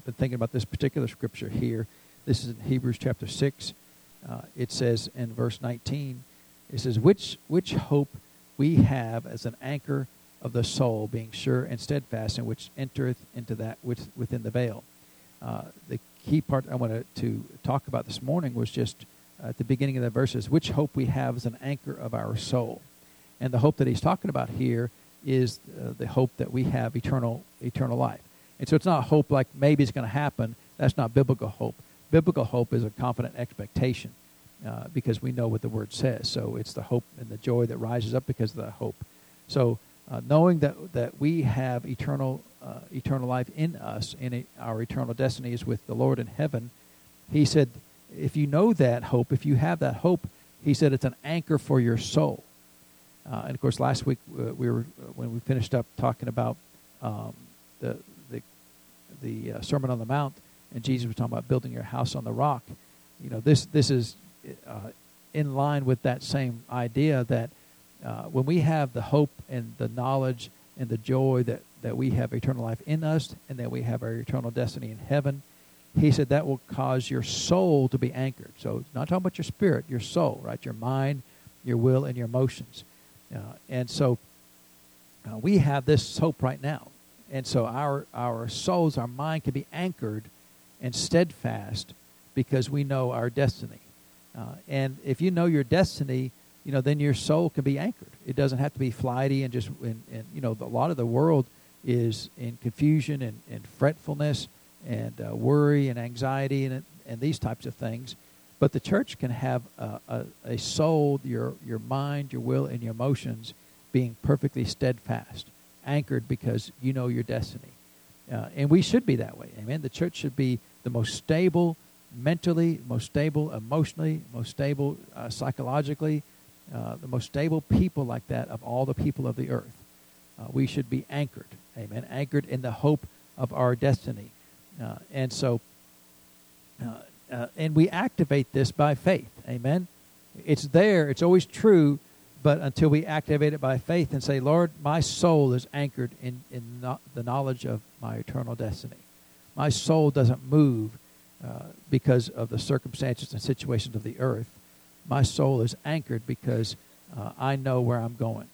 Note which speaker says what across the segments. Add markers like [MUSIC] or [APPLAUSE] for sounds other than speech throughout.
Speaker 1: I've been thinking about this particular scripture here. This is in Hebrews chapter 6. Uh, it says in verse 19, it says, which, which hope we have as an anchor of the soul, being sure and steadfast, and which entereth into that which within the veil. Uh, the key part I wanted to talk about this morning was just at the beginning of the verses, which hope we have as an anchor of our soul. And the hope that he's talking about here is uh, the hope that we have eternal eternal life. And so it's not hope like maybe it's going to happen. That's not biblical hope. Biblical hope is a confident expectation uh, because we know what the word says. So it's the hope and the joy that rises up because of the hope. So uh, knowing that that we have eternal uh, eternal life in us and our eternal destiny is with the Lord in heaven, he said, if you know that hope, if you have that hope, he said it's an anchor for your soul. Uh, and of course, last week uh, we were when we finished up talking about um, the the uh, Sermon on the Mount, and Jesus was talking about building your house on the rock. You know, this this is uh, in line with that same idea that uh, when we have the hope and the knowledge and the joy that that we have eternal life in us and that we have our eternal destiny in heaven, he said that will cause your soul to be anchored. So, not talking about your spirit, your soul, right? Your mind, your will, and your emotions. Uh, and so uh, we have this hope right now. And so our, our souls, our mind can be anchored and steadfast because we know our destiny. Uh, and if you know your destiny, you know, then your soul can be anchored. It doesn't have to be flighty and just, and, and you know, a lot of the world is in confusion and, and fretfulness and uh, worry and anxiety and, and these types of things. But the church can have a, a, a soul, your, your mind, your will, and your emotions being perfectly steadfast, anchored because you know your destiny. Uh, and we should be that way. Amen. The church should be the most stable mentally, most stable emotionally, most stable uh, psychologically, uh, the most stable people like that of all the people of the earth. Uh, we should be anchored. Amen. Anchored in the hope of our destiny. Uh, and so uh, and we activate this by faith. Amen. It's there. It's always true, but until we activate it by faith and say, "Lord, my soul is anchored in in no- the knowledge of my eternal destiny. My soul doesn't move uh, because of the circumstances and situations of the earth. My soul is anchored because uh, I know where I'm going,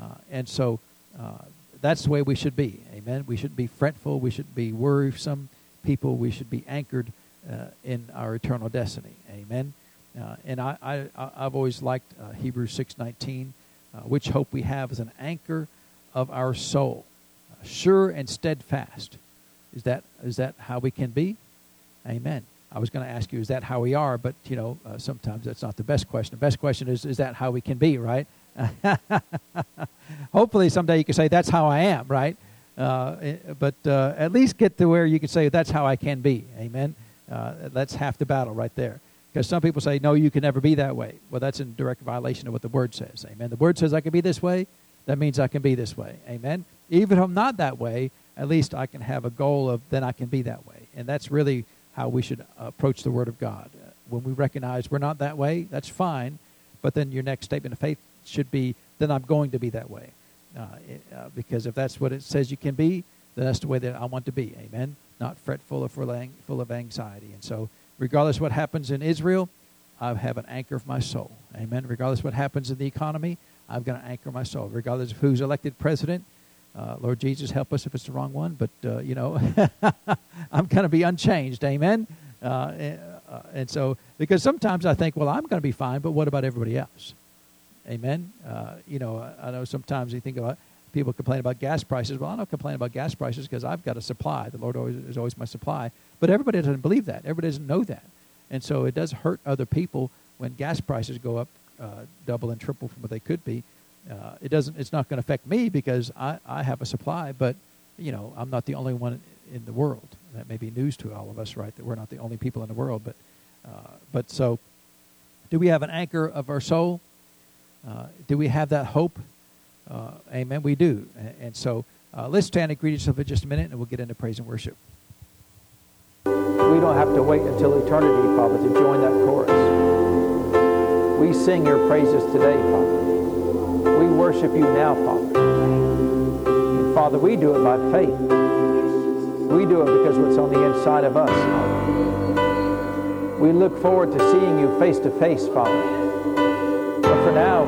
Speaker 1: uh, and so." Uh, that's the way we should be. Amen. We shouldn't be fretful. We shouldn't be worrisome people. We should be anchored uh, in our eternal destiny. Amen. Uh, and I, I, I've always liked uh, Hebrews 6.19, uh, which hope we have as an anchor of our soul, uh, sure and steadfast. Is that, is that how we can be? Amen. I was going to ask you, is that how we are? But, you know, uh, sometimes that's not the best question. The best question is, is that how we can be, right? [LAUGHS] Hopefully someday you can say, that's how I am, right? Uh, eh, but at least get to where you can say, that's how I can be. Amen. That's half the battle right there. Because some people say, no, you can never be that way. Well, that's in direct violation of what the Word says. Amen. The Word says I can be this way. That means I can be this way. Amen. Even if I'm not that way, at least I can have a goal of then I can be that way. And that's really how we should approach the Word of God. When we recognize we're not that way, that's fine. But then your next statement of faith should be, then I'm going to be that way. Uh, uh, because if that's what it says you can be, then that's the way that I want to be. Amen not fretful or full of anxiety. And so, regardless what happens in Israel, I have an anchor of my soul. Amen. Regardless what happens in the economy, I'm going to anchor my soul. Regardless of who's elected president, uh, Lord Jesus, help us if it's the wrong one. But uh, you know, [LAUGHS] I'm going to be unchanged. Amen. Uh, and, uh, and so, because sometimes I think, well, I'm going to be fine, but what about everybody else? Amen. Uh, you know, I know sometimes you think about people complain about gas prices. Well, I don't complain about gas prices because I've got a supply. The Lord always, is always my supply. But everybody doesn't believe that. Everybody doesn't know that. And so it does hurt other people when gas prices go up uh, double and triple from what they could be. Uh, it doesn't. It's not going to affect me because I, I have a supply. But you know, I'm not the only one in the world. That may be news to all of us, right? That we're not the only people in the world. But uh, but so, do we have an anchor of our soul? Uh, do we have that hope uh, amen. We do. And, and so uh, let's stand and greet each other for just a minute, and we'll get into praise and worship. We don't have to wait until eternity, Father, to join that chorus. We sing your praises today, Father. We worship you now, Father. And Father, we do it by faith. We do it because what's on the inside of us, Father. We look forward to seeing you face to face, Father.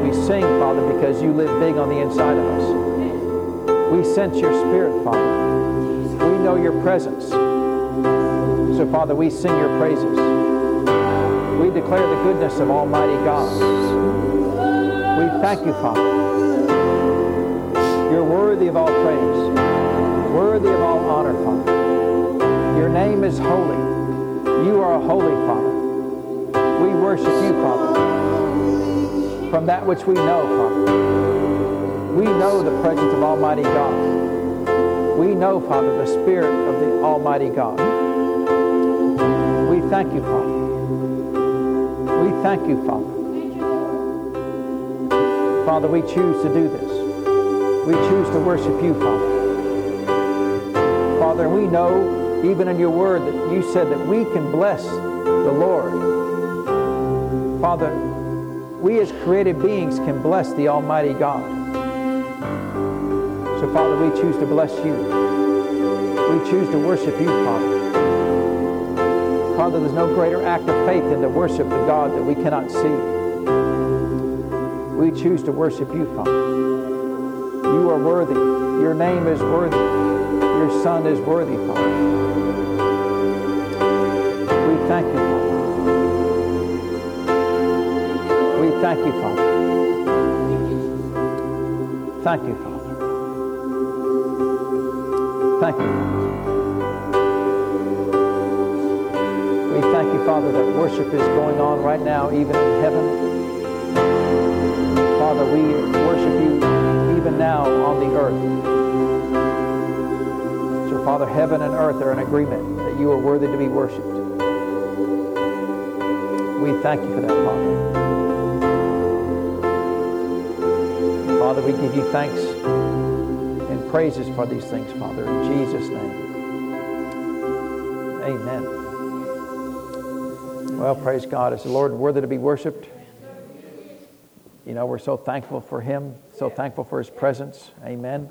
Speaker 1: We sing, Father, because you live big on the inside of us. We sense your spirit, Father. We know your presence. So, Father, we sing your praises. We declare the goodness of Almighty God. We thank you, Father. You're worthy of all praise, worthy of all honor, Father. Your name is holy. You are a holy Father. We worship you, Father, from that which we know, Father. We know the presence of Almighty God. We know, Father, the Spirit of the Almighty God. We thank you, Father. We thank you, Father. Father, we choose to do this. We choose to worship you, Father. Father, we know even in your word that you said that we can bless the Lord. Father, we as created beings can bless the Almighty God. So, Father, we choose to bless you. We choose to worship you, Father. Father, there's no greater act of faith than to worship the God that we cannot see. We choose to worship you, Father. You are worthy. Your name is worthy. Your Son is worthy, Father. We thank you, thank you, Father. Thank you, Father. Thank you, Father. We thank you, Father, that worship is going on right now, even in heaven. Father, we worship you even now on the earth. So, Father, heaven and earth are in agreement that you are worthy to be worshiped. We thank you for that, Father. Father, we give you thanks and praises for these things, Father, in Jesus' name. Amen. Well, praise God. Is the Lord worthy to be worshiped? You know, we're so thankful for Him, so thankful for His presence. Amen.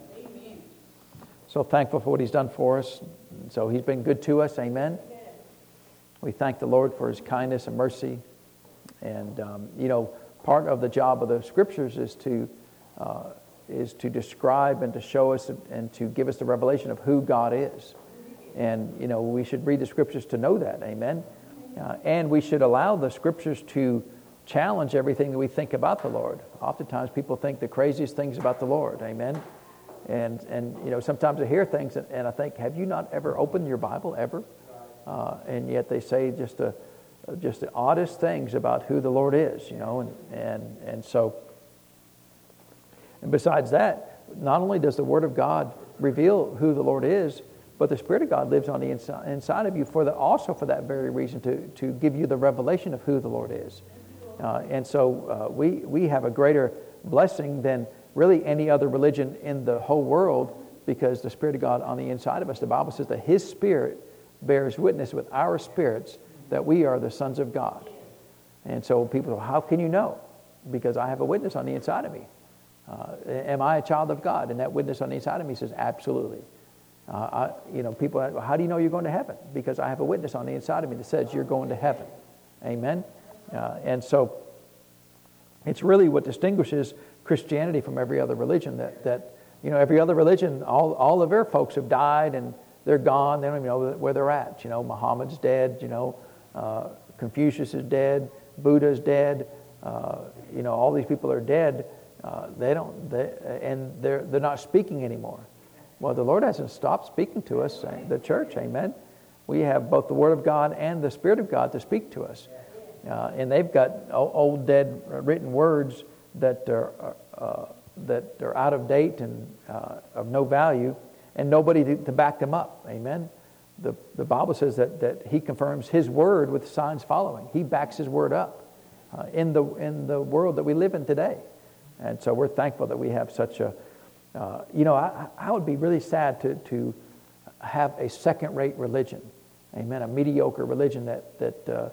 Speaker 1: So thankful for what He's done for us. So He's been good to us. Amen. We thank the Lord for His kindness and mercy. And, um, you know, part of the job of the Scriptures is to, uh, is to describe and to show us and to give us the revelation of who God is. And, you know, we should read the Scriptures to know that. Amen. Uh, and we should allow the scriptures to challenge everything that we think about the Lord. Oftentimes people think the craziest things about the Lord. Amen. And, and you know, sometimes I hear things and, and I think, have you not ever opened your Bible ever? Uh, and yet they say just, a, just the oddest things about who the Lord is, you know. And, and, and so, and besides that, not only does the Word of God reveal who the Lord is, but the Spirit of God lives on the inside, inside of you for the, also for that very reason, to, to give you the revelation of who the Lord is. Uh, and so uh, we, we have a greater blessing than really any other religion in the whole world because the Spirit of God on the inside of us, the Bible says that His Spirit bears witness with our spirits that we are the sons of God. And so people say, how can you know? Because I have a witness on the inside of me. Uh, am I a child of God? And that witness on the inside of me says, absolutely. Uh, I, you know, people, how do you know you're going to heaven? Because I have a witness on the inside of me that says you're going to heaven. Amen? Uh, and so it's really what distinguishes Christianity from every other religion that, that you know, every other religion, all, all of their folks have died and they're gone. They don't even know where they're at. You know, Muhammad's dead. You know, uh, Confucius is dead. Buddha's dead. Uh, you know, all these people are dead. Uh, they don't, they, and they're, they're not speaking anymore. Well, the Lord hasn't stopped speaking to us, the church, amen. We have both the Word of God and the Spirit of God to speak to us. Uh, and they've got old, dead, written words that are, uh, that are out of date and uh, of no value, and nobody to, to, back them up, amen. The, the Bible says that, that He confirms His Word with signs following. He backs His Word up uh, in, the, in the world that we live in today. And so we're thankful that we have such a uh, you know, I, I, would be really sad to, to have a second rate religion. Amen. A mediocre religion that, that uh,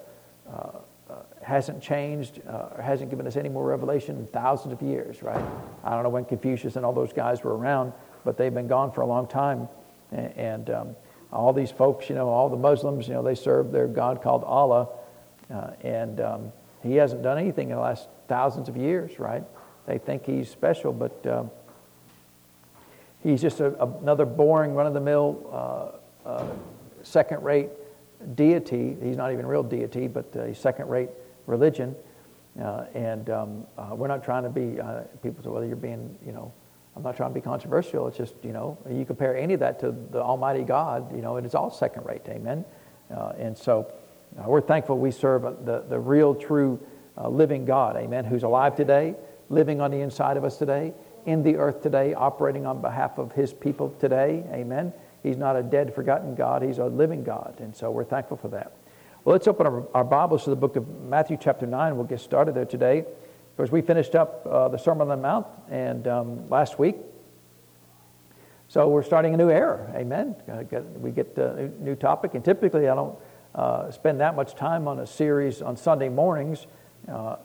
Speaker 1: uh, uh hasn't changed uh, or hasn't given us any more revelation in thousands of years, right? I don't know when Confucius and all those guys were around, but they've been gone for a long time. And, and um, all these folks, you know, all the Muslims, you know, they serve their God called Allah, uh, and um, he hasn't done anything in the last thousands of years, right? They think he's special, but um, he's just a, another boring, run of the mill, uh, uh, second rate deity. He's not even real deity, but uh, he's second rate religion. Uh, and um, uh, we're not trying to be, uh, people say, well, you're being, you know, I'm not trying to be controversial. It's just, you know, you compare any of that to the Almighty God, you know, and it is all second rate. Amen. Uh, and so uh, we're thankful we serve the, the real, true, living God. Amen. Who's alive today, living on the inside of us today, in the earth today, operating on behalf of his people today. Amen. He's not a dead, forgotten God. He's a living God. And so we're thankful for that. Well, let's open our, our Bibles to the book of Matthew, chapter 9. We'll get started there today. Of course, we finished up uh, the Sermon on the Mount and um, last week. So we're starting a new era. Amen. We get a new topic. And typically, I don't uh, spend that much time on a series on Sunday mornings. Uh,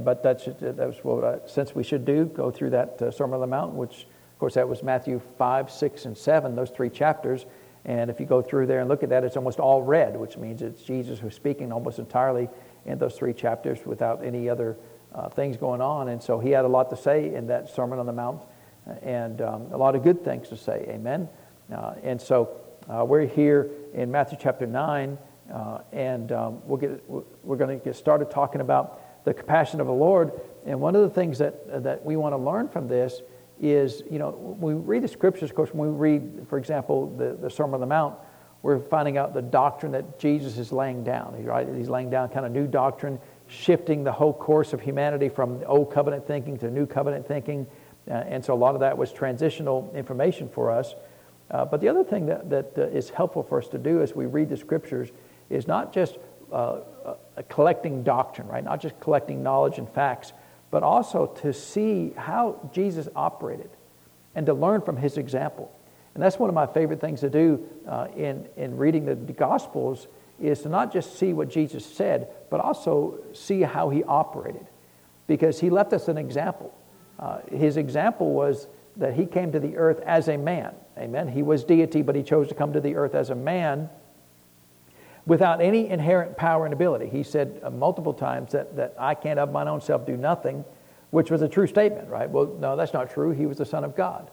Speaker 1: but that's, that's what I, since we should do, go through that uh, Sermon on the Mount, which, of course, that was Matthew 5, 6, and 7, those three chapters. And if you go through there and look at that, it's almost all red, which means it's Jesus who's speaking almost entirely in those three chapters without any other uh, things going on. And so he had a lot to say in that Sermon on the Mount and um, a lot of good things to say. Amen. Uh, and so uh, we're here in Matthew chapter 9, uh, and um, we'll get, we're going to get started talking about the compassion of the Lord. And one of the things that, that we want to learn from this is, you know, we read the scriptures, of course, when we read, for example, the, the Sermon on the Mount, we're finding out the doctrine that Jesus is laying down. Right? He's laying down kind of new doctrine, shifting the whole course of humanity from old covenant thinking to new covenant thinking. Uh, and so a lot of that was transitional information for us. Uh, but the other thing that, that uh, is helpful for us to do as we read the scriptures is not just collecting doctrine, right? Not just collecting knowledge and facts, but also to see how Jesus operated and to learn from his example. And that's one of my favorite things to do uh, in, in reading the, the Gospels is to not just see what Jesus said, but also see how he operated. Because he left us an example. Uh, his example was that he came to the earth as a man. Amen. He was deity, but he chose to come to the earth as a man without any inherent power and ability. He said uh, multiple times that, that I can't of mine own self do nothing, which was a true statement, right? Well, no, that's not true. He was the Son of God.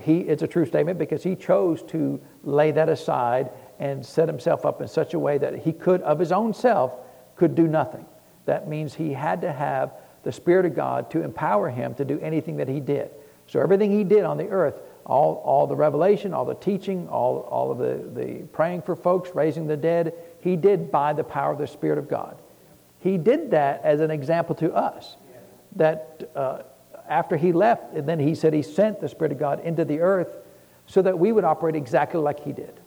Speaker 1: He, it's a true statement because he chose to lay that aside and set himself up in such a way that he could, of his own self, could do nothing. That means he had to have the Spirit of God to empower him to do anything that he did. So everything he did on the earth all, all the revelation, all the teaching, all, all of the, the praying for folks, raising the dead, he did by the power of the Spirit of God. He did that as an example to us. That uh, after he left, and then he said he sent the Spirit of God into the earth so that we would operate exactly like he did.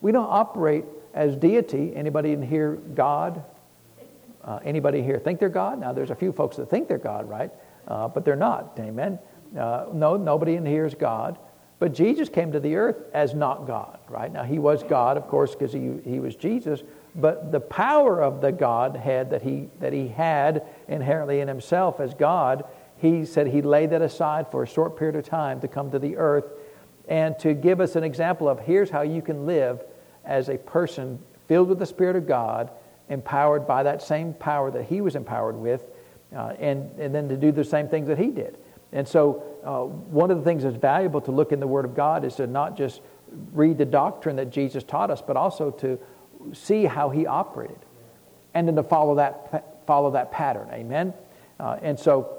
Speaker 1: We don't operate as deity. Anybody in here God? Uh, anybody here think they're God? Now, there's a few folks that think they're God, right? Uh, but they're not. Amen. Uh, no, nobody in here is God. But Jesus came to the earth as not God, right? Now, he was God, of course, because he, he was Jesus, but the power of the Godhead that he, that he had inherently in himself as God, he said he laid that aside for a short period of time to come to the earth and to give us an example of here's how you can live as a person filled with the Spirit of God, empowered by that same power that he was empowered with, uh, and, and then to do the same things that he did. And so, uh, one of the things that's valuable to look in the Word of God is to not just read the doctrine that Jesus taught us, but also to see how He operated, and then to follow that follow that pattern. Amen. Uh, and so,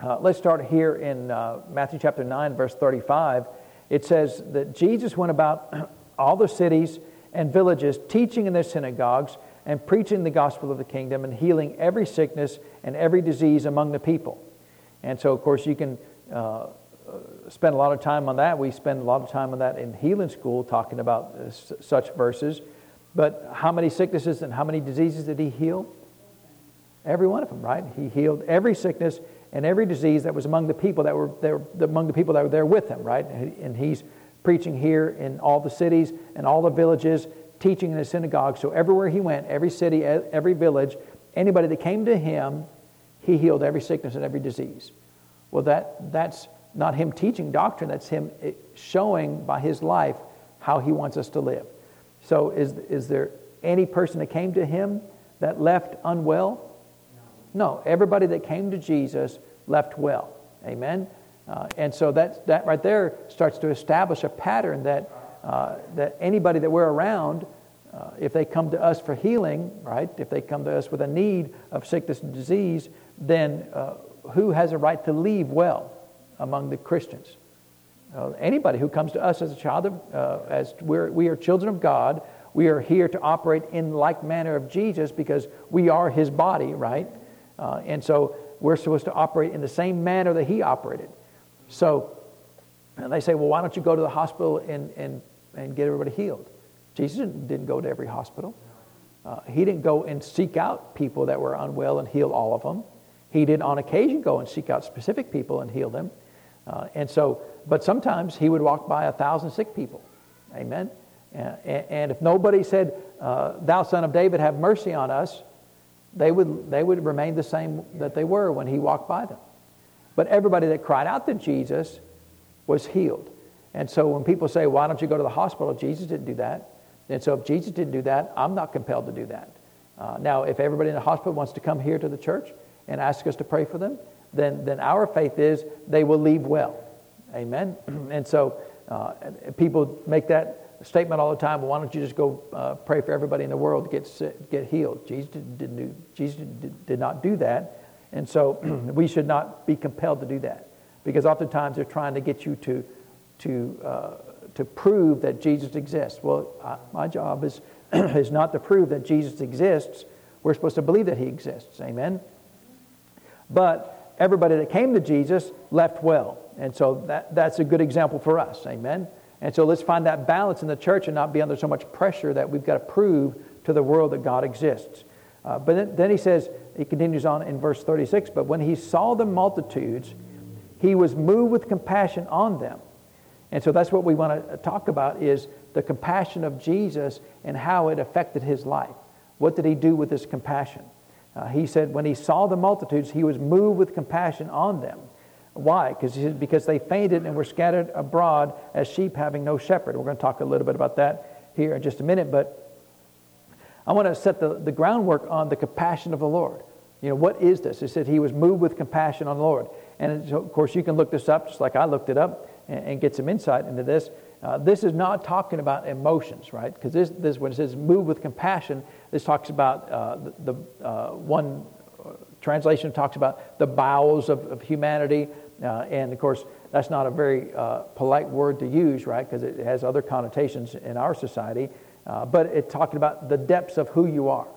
Speaker 1: uh, let's start here in uh, Matthew chapter nine, verse thirty-five. It says that Jesus went about [CLEARS THROAT] all the cities and villages, teaching in their synagogues and preaching the gospel of the kingdom and healing every sickness and every disease among the people. And so, of course, you can uh, spend a lot of time on that. We spend a lot of time on that in healing school, talking about uh, such verses. But how many sicknesses and how many diseases did he heal? Every one of them, right? He healed every sickness and every disease that was among the people that were there, among the people that were there with him, right? And he's preaching here in all the cities and all the villages, teaching in the synagogue. So everywhere he went, every city, every village, anybody that came to him he healed every sickness and every disease. Well, that, that's not him teaching doctrine, that's him eh, showing by his life how he wants us to live. So, is, is there any person that came to him that left unwell? No. Everybody that came to Jesus left well. Amen? Uh, and so that, that right there starts to establish a pattern that, uh, that anybody that we're around, uh, if they come to us for healing, right, if they come to us with a need of sickness and disease, then uh, who has a right to leave well among the Christians? Uh, anybody who comes to us as a child of, uh, as we're, we are children of God, we are here to operate in like manner of Jesus because we are his body, right? Uh, and so we're supposed to operate in the same manner that he operated. So and they say, well, why don't you go to the hospital and, and, and get everybody healed? Jesus didn't go to every hospital. Uh, he didn't go and seek out people that were unwell and heal all of them. He did on occasion go and seek out specific people and heal them. Uh, and so, but sometimes he would walk by a thousand sick people. Amen. And, and if nobody said, uh, Thou son of David, have mercy on us, they would, they would remain the same that they were when he walked by them. But everybody that cried out to Jesus was healed. And so when people say, Why don't you go to the hospital? Jesus didn't do that. And so if Jesus didn't do that, I'm not compelled to do that. Uh, now, if everybody in the hospital wants to come here to the church and ask us to pray for them, then, then our faith is they will leave well. Amen? [CLEARS THROAT] and so uh, people make that statement all the time. Well, why don't you just go uh, pray for everybody in the world to get get healed? Jesus didn't, didn't do, Jesus did, did not do that, and so [CLEARS THROAT] we should not be compelled to do that because oftentimes they're trying to get you to to uh, to prove that Jesus exists. Well, I, my job is [CLEARS THROAT] is not to prove that Jesus exists. We're supposed to believe that He exists. Amen. But everybody that came to Jesus left well, and so that, that's a good example for us. Amen. And so let's find that balance in the church and not be under so much pressure that we've got to prove to the world that God exists. Uh, but then, then he says, he continues on in verse 36, but when he saw the multitudes, he was moved with compassion on them. And so that's what we want to talk about is the compassion of Jesus and how it affected his life. What did he do with this compassion? Uh, he said, when he saw the multitudes, he was moved with compassion on them. Why? Because he said, because they fainted and were scattered abroad as sheep having no shepherd. We're going to talk a little bit about that here in just a minute, but I want to set the, the groundwork on the compassion of the Lord. You know, what is this? It said he was moved with compassion on the Lord. And of course, you can look this up just like I looked it up and, and get some insight into this. Uh, this is not talking about emotions, right? Because this, this, when it says move with compassion, this talks about uh, the, the uh, one uh, translation talks about the bowels of, of humanity. Uh, and of course, that's not a very uh, polite word to use, right? Because it has other connotations in our society. But it's talking about the depths of who you are.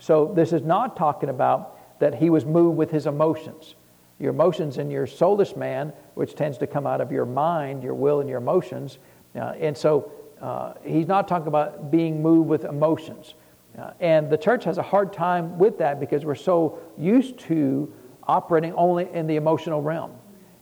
Speaker 1: So this is not talking about that he was moved with his emotions. Your emotions and your soulless man, which tends to come out of your mind, your will, and your emotions. Uh, and so uh, he's not talking about being moved with emotions. Uh, and the church has a hard time with that because we're so used to operating only in the emotional realm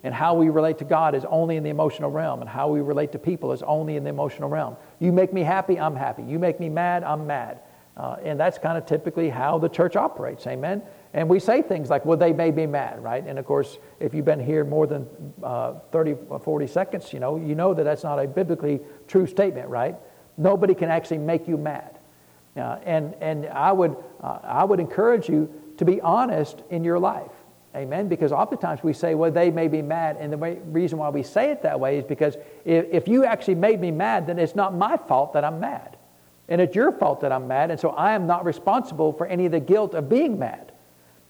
Speaker 1: and how we relate to God is only in the emotional realm, and how we relate to people is only in the emotional realm. You make me happy, I'm happy. You make me mad, I'm mad. Uh, and that's kind of typically how the church operates, amen? And we say things like, well, they made me mad, right? And of course, if you've been here more than uh, 30 or 40 seconds, you know, you know that that's not a biblically true statement, right? Nobody can actually make you mad. Uh, and and I, would, uh, I would encourage you to be honest in your life. Amen. Because oftentimes we say, well, they may be mad. And the way, reason why we say it that way is because if, if you actually made me mad, then it's not my fault that I'm mad. And it's your fault that I'm mad. And so I am not responsible for any of the guilt of being mad.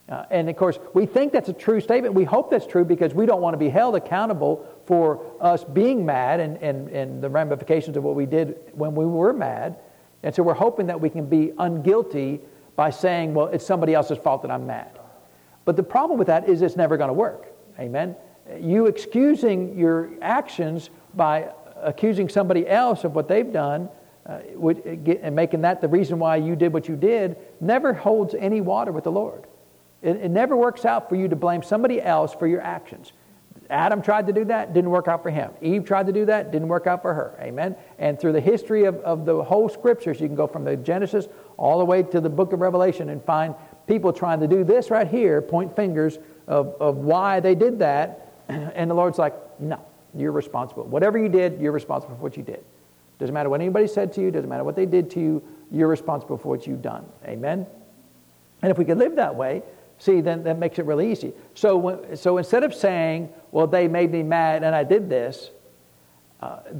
Speaker 1: Uh, and of course, we think that's a true statement. We hope that's true because we don't want to be held accountable for us being mad and, and, and the ramifications of what we did when we were mad. And so we're hoping that we can be unguilty by saying, well, it's somebody else's fault that I'm mad. But the problem with that is it's never going to work. Amen. You excusing your actions by accusing somebody else of what they've done uh, and making that the reason why you did what you did never holds any water with the Lord. It, it never works out for you to blame somebody else for your actions. Adam tried to do that, didn't work out for him. Eve tried to do that, didn't work out for her. Amen. And through the history of, of the whole scriptures, you can go from the Genesis all the way to the book of Revelation and find people trying to do this right here, point fingers of, of why they did that. [CLEARS THROAT] And the Lord's like, no, you're responsible. Whatever you did, you're responsible for what you did.
Speaker 2: Doesn't matter what anybody said to you, doesn't matter what they did to you, you're responsible for what you've done. Amen? And if we could live that way, see, then that makes it really easy. So, when, so instead of saying, well, they made me mad and I did this,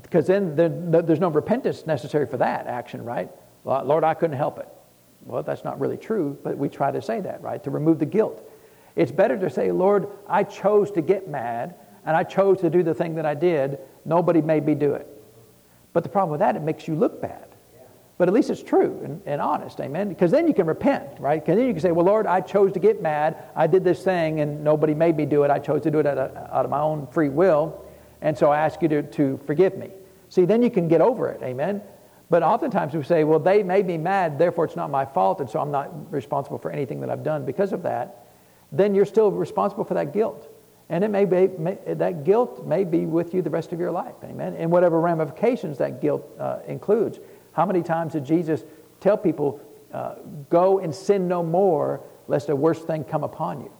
Speaker 2: because uh, then there's no repentance necessary for that action, right? Lord, I couldn't help it. Well, that's not really true, but we try to say that, right? To remove the guilt. It's better to say, Lord, I chose to get mad and I chose to do the thing that I did. Nobody made me do it. But the problem with that, it makes you look bad. But at least it's true and, and honest, amen? Because then you can repent, right? Because then you can say, well, Lord, I chose to get mad. I did this thing and nobody made me do it. I chose to do it out of, out of my own free will. And so I ask you to, to forgive me. See, then you can get over it, amen? But oftentimes we say, well, they made me mad, therefore it's not my fault, and so I'm not responsible for anything that I've done because of that. Then you're still responsible for that guilt. And it may be, may, that guilt may be with you the rest of your life, amen? And whatever ramifications that guilt uh, includes. How many times did Jesus tell people, uh, go and sin no more, lest a worse thing come upon you?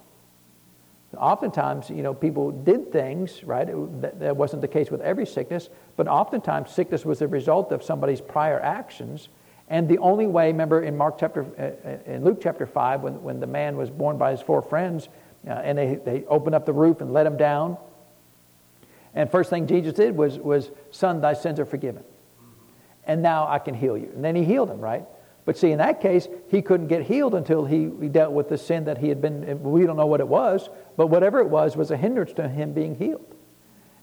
Speaker 2: Oftentimes, you know, people did things, right? It, that wasn't the case with every sickness, but oftentimes sickness was the result of somebody's prior actions. And the only way, remember in Mark chapter, uh, uh, in Luke chapter 5, when, when the man was borne by his four friends, uh, and they, they opened up the roof and let him down. And first thing Jesus did was, was, Son, thy sins are forgiven. And now I can heal you. And then he healed him, right? But see, in that case, he couldn't get healed until he, he dealt with the sin that he had been, we don't know what it was, but whatever it was, was a hindrance to him being healed.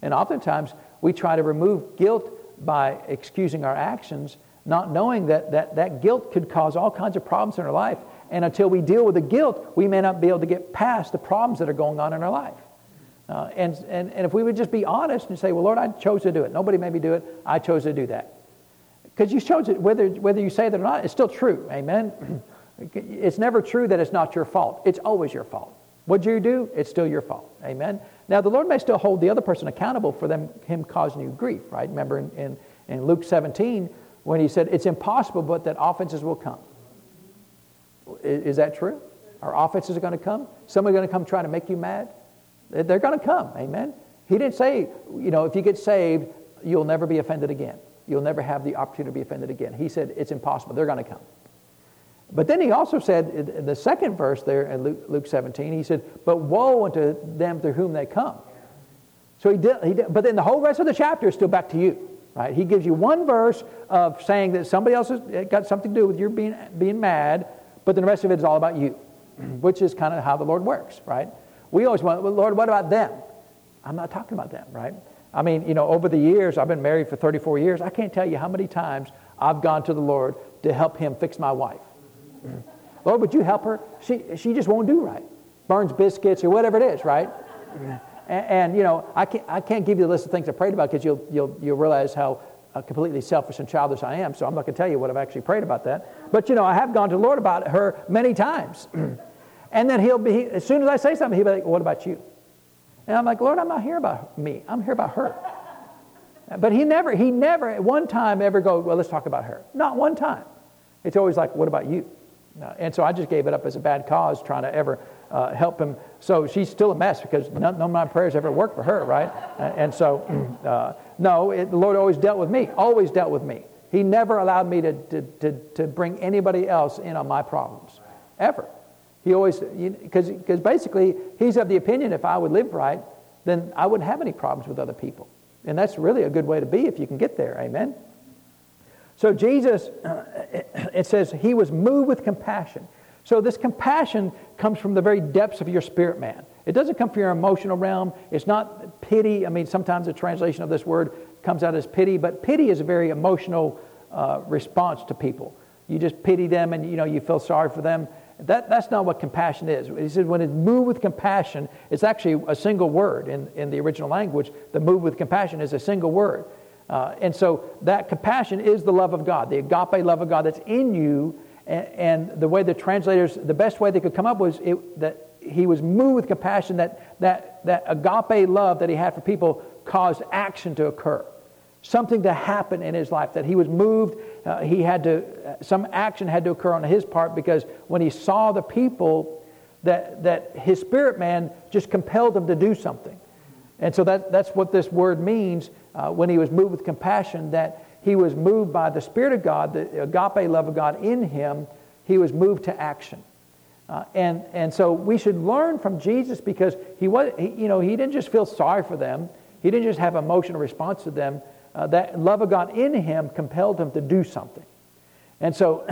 Speaker 2: And oftentimes, we try to remove guilt by excusing our actions, not knowing that, that that guilt could cause all kinds of problems in our life. And until we deal with the guilt, we may not be able to get past the problems that are going on in our life. Uh, and, and, and if we would just be honest and say, well, Lord, I chose to do it. Nobody made me do it. I chose to do that. Because you chose it, whether, whether you say that or not, it's still true. Amen? [CLEARS THROAT] it's never true that it's not your fault. It's always your fault. What you do, it's still your fault. Amen? Now, the Lord may still hold the other person accountable for them, him causing you grief, right? Remember in, in, in Luke 17 when he said, It's impossible, but that offenses will come. Is, is that true? Our offenses are going to come? Somebody going to come try to make you mad? They're going to come. Amen? He didn't say, you know, if you get saved, you'll never be offended again. You'll never have the opportunity to be offended again. He said, It's impossible. They're going to come. But then he also said in the second verse there in Luke, Luke 17, he said, But woe unto them through whom they come. So he did, he did, but then the whole rest of the chapter is still back to you, right? He gives you one verse of saying that somebody else has got something to do with your being, being mad, but then the rest of it is all about you, [CLEARS THROAT] which is kind of how the Lord works, right? We always want, well, Lord, what about them? I'm not talking about them, right? I mean, you know, over the years, I've been married for 34 years. I can't tell you how many times I've gone to the Lord to help him fix my wife. Lord, would you help her? She, she just won't do right. Burns biscuits or whatever it is, right? And, and, you know, I can't, I can't give you the list of things I prayed about because you'll, you'll, you'll realize how uh, completely selfish and childish I am. So I'm not going to tell you what I've actually prayed about that. But, you know, I have gone to the Lord about her many times. [CLEARS THROAT] and then he'll be, as soon as I say something, he'll be like, what about you? And I'm like, Lord, I'm not here about me. I'm here about her. But he never, he never at one time ever go, well, let's talk about her. Not one time. It's always like, what about you? And so I just gave it up as a bad cause, trying to ever uh, help him. So she's still a mess because none, none of my prayers ever worked for her, right? And so, [CLEARS THROAT] uh, no, it, the Lord always dealt with me, always dealt with me. He never allowed me to, to, to, to bring anybody else in on my problems, ever. He always, because basically, he's of the opinion if I would live right, then I wouldn't have any problems with other people. And that's really a good way to be if you can get there. Amen? So Jesus, [CLEARS THROAT] it says, he was moved with compassion. So this compassion comes from the very depths of your spirit man. It doesn't come from your emotional realm. It's not pity. I mean, sometimes the translation of this word comes out as pity, but pity is a very emotional uh, response to people. You just pity them and you know you feel sorry for them. That, that's not what compassion is. He said when it's moved with compassion, it's actually a single word in, in the original language. The move with compassion is a single word. Uh, and so that compassion is the love of God, the agape love of God that's in you. And, and the way the translators, the best way they could come up was it, that he was moved with compassion, that, that, that agape love that he had for people caused action to occur something to happen in his life, that he was moved. Uh, he had to, uh, some action had to occur on his part because when he saw the people, that, that his spirit man just compelled him to do something. And so that, that's what this word means uh, when he was moved with compassion, that he was moved by the Spirit of God, the agape love of God in him. He was moved to action. Uh, and, and so we should learn from Jesus because he, was, he, you know, he didn't just feel sorry for them. He didn't just have emotional response to them. Uh, that love of God in him compelled him to do something. And so,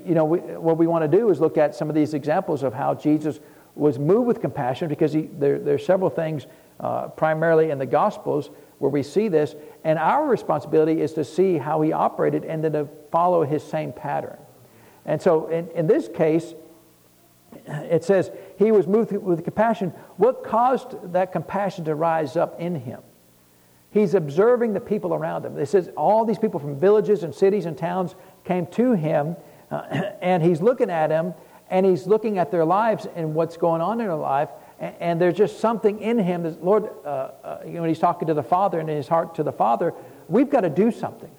Speaker 2: [CLEARS THROAT] you know, we, what we want to do is look at some of these examples of how Jesus was moved with compassion because he, there, there are several things, uh, primarily in the Gospels, where we see this. And our responsibility is to see how he operated and then to follow his same pattern. And so, in, in this case, [CLEARS THROAT] it says he was moved with compassion. What caused that compassion to rise up in him? He's observing the people around him. It says all these people from villages and cities and towns came to him, uh, [CLEARS THROAT] and he's looking at them, and he's looking at their lives and what's going on in their life, and, and there's just something in him that, Lord, uh, uh, you know, when he's talking to the Father and in his heart to the Father, we've got to do something.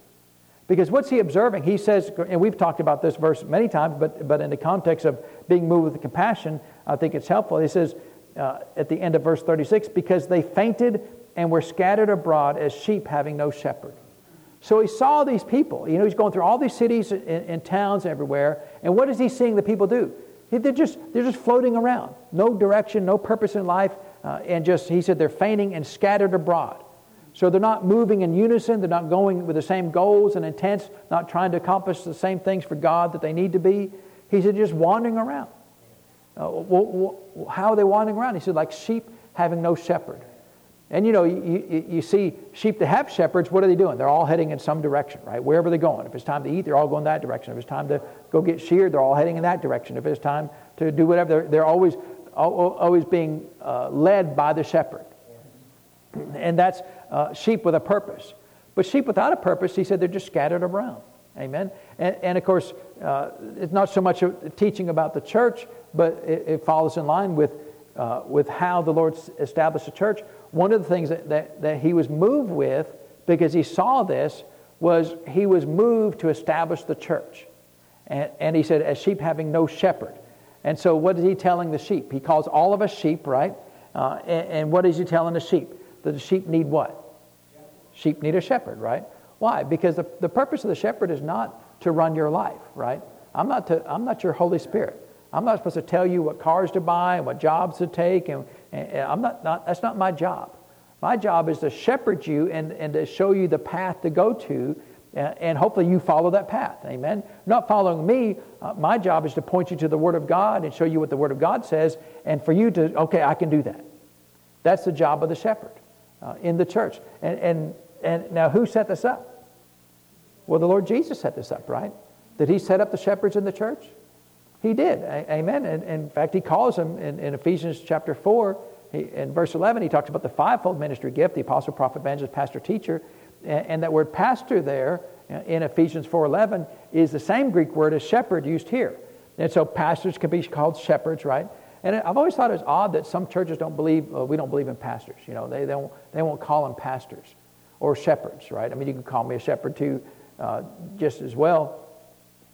Speaker 2: Because what's he observing? He says, and we've talked about this verse many times, but, but in the context of being moved with compassion, I think it's helpful. He says uh, at the end of verse 36, because they fainted and were scattered abroad as sheep having no shepherd. So he saw these people. You know, he's going through all these cities and, and towns everywhere. And what is he seeing the people do? They're just, they're just floating around. No direction, no purpose in life. Uh, and just, he said, they're fainting and scattered abroad. So they're not moving in unison. They're not going with the same goals and intents, not trying to accomplish the same things for God that they need to be. He said, just wandering around. Uh, well, well, how are they wandering around? He said, like sheep having no shepherd. And you know, you, you, see sheep that have shepherds, what are they doing? They're all heading in some direction, right? Wherever they're going. If it's time to eat, they're all going that direction. If it's time to go get sheared, they're all heading in that direction. If it's time to do whatever, they're, they're always, always being uh, led by the shepherd. And that's uh, sheep with a purpose. But sheep without a purpose, he said, they're just scattered around. Amen. And, and of course, uh, it's not so much a teaching about the church, but it, it follows in line with, uh, with how the Lord established the church one of the things that, that, that he was moved with because he saw this was he was moved to establish the church. And, and he said, as sheep having no shepherd. And so, what is he telling the sheep? He calls all of us sheep, right? Uh, and, and, what is he telling the sheep? That the sheep need what? Sheep need a shepherd, right? Why? Because the, the purpose of the shepherd is not to run your life, right? I'm not, to, I'm not your Holy Spirit. I'm not supposed to tell you what cars to buy and what jobs to take and, I'm not, not, that's not my job. My job is to shepherd you and, and to show you the path to go to, and hopefully you follow that path. Amen. Not following me, uh, my job is to point you to the Word of God and show you what the Word of God says, and for you to, okay, I can do that. That's the job of the shepherd uh, in the church. And, and, and now, who set this up? Well, the Lord Jesus set this up, right? Did he set up the shepherds in the church? He did. Amen. And, in fact, he calls them in, in Ephesians chapter 4, he, in verse 11, he talks about the fivefold ministry gift the apostle, prophet, evangelist, pastor, teacher. And, and that word pastor there uh, in Ephesians 4.11 is the same Greek word as shepherd used here. And so pastors can be called shepherds, right? And I've always thought it's odd that some churches don't believe, we don't believe in pastors. You know, they, they, won't, they won't call them pastors or shepherds, right? I mean, you can call me a shepherd too, uh, just as well.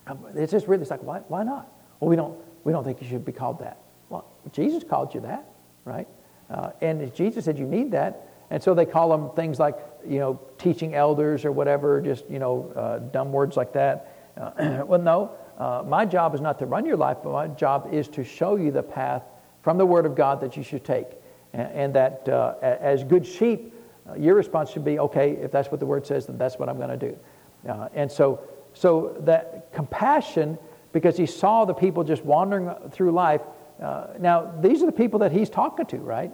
Speaker 2: Um, it's just really, it's like, why, why not? Well, we don't, we don't think you should be called that. Well, Jesus called you that, right? Uh, and Jesus said you need that. And so they call them things like, you know, teaching elders or whatever, just, you know, uh, dumb words like that. Uh, [CLEARS THROAT] well, no, uh, my job is not to run your life, but my job is to show you the path from the Word of God that you should take. And, and that uh, as good sheep, uh, your response should be, okay, if that's what the Word says, then that's what I'm going to do. and so, so that compassion because he saw the people just wandering through life. Uh, now, these are the people that he's talking to, right?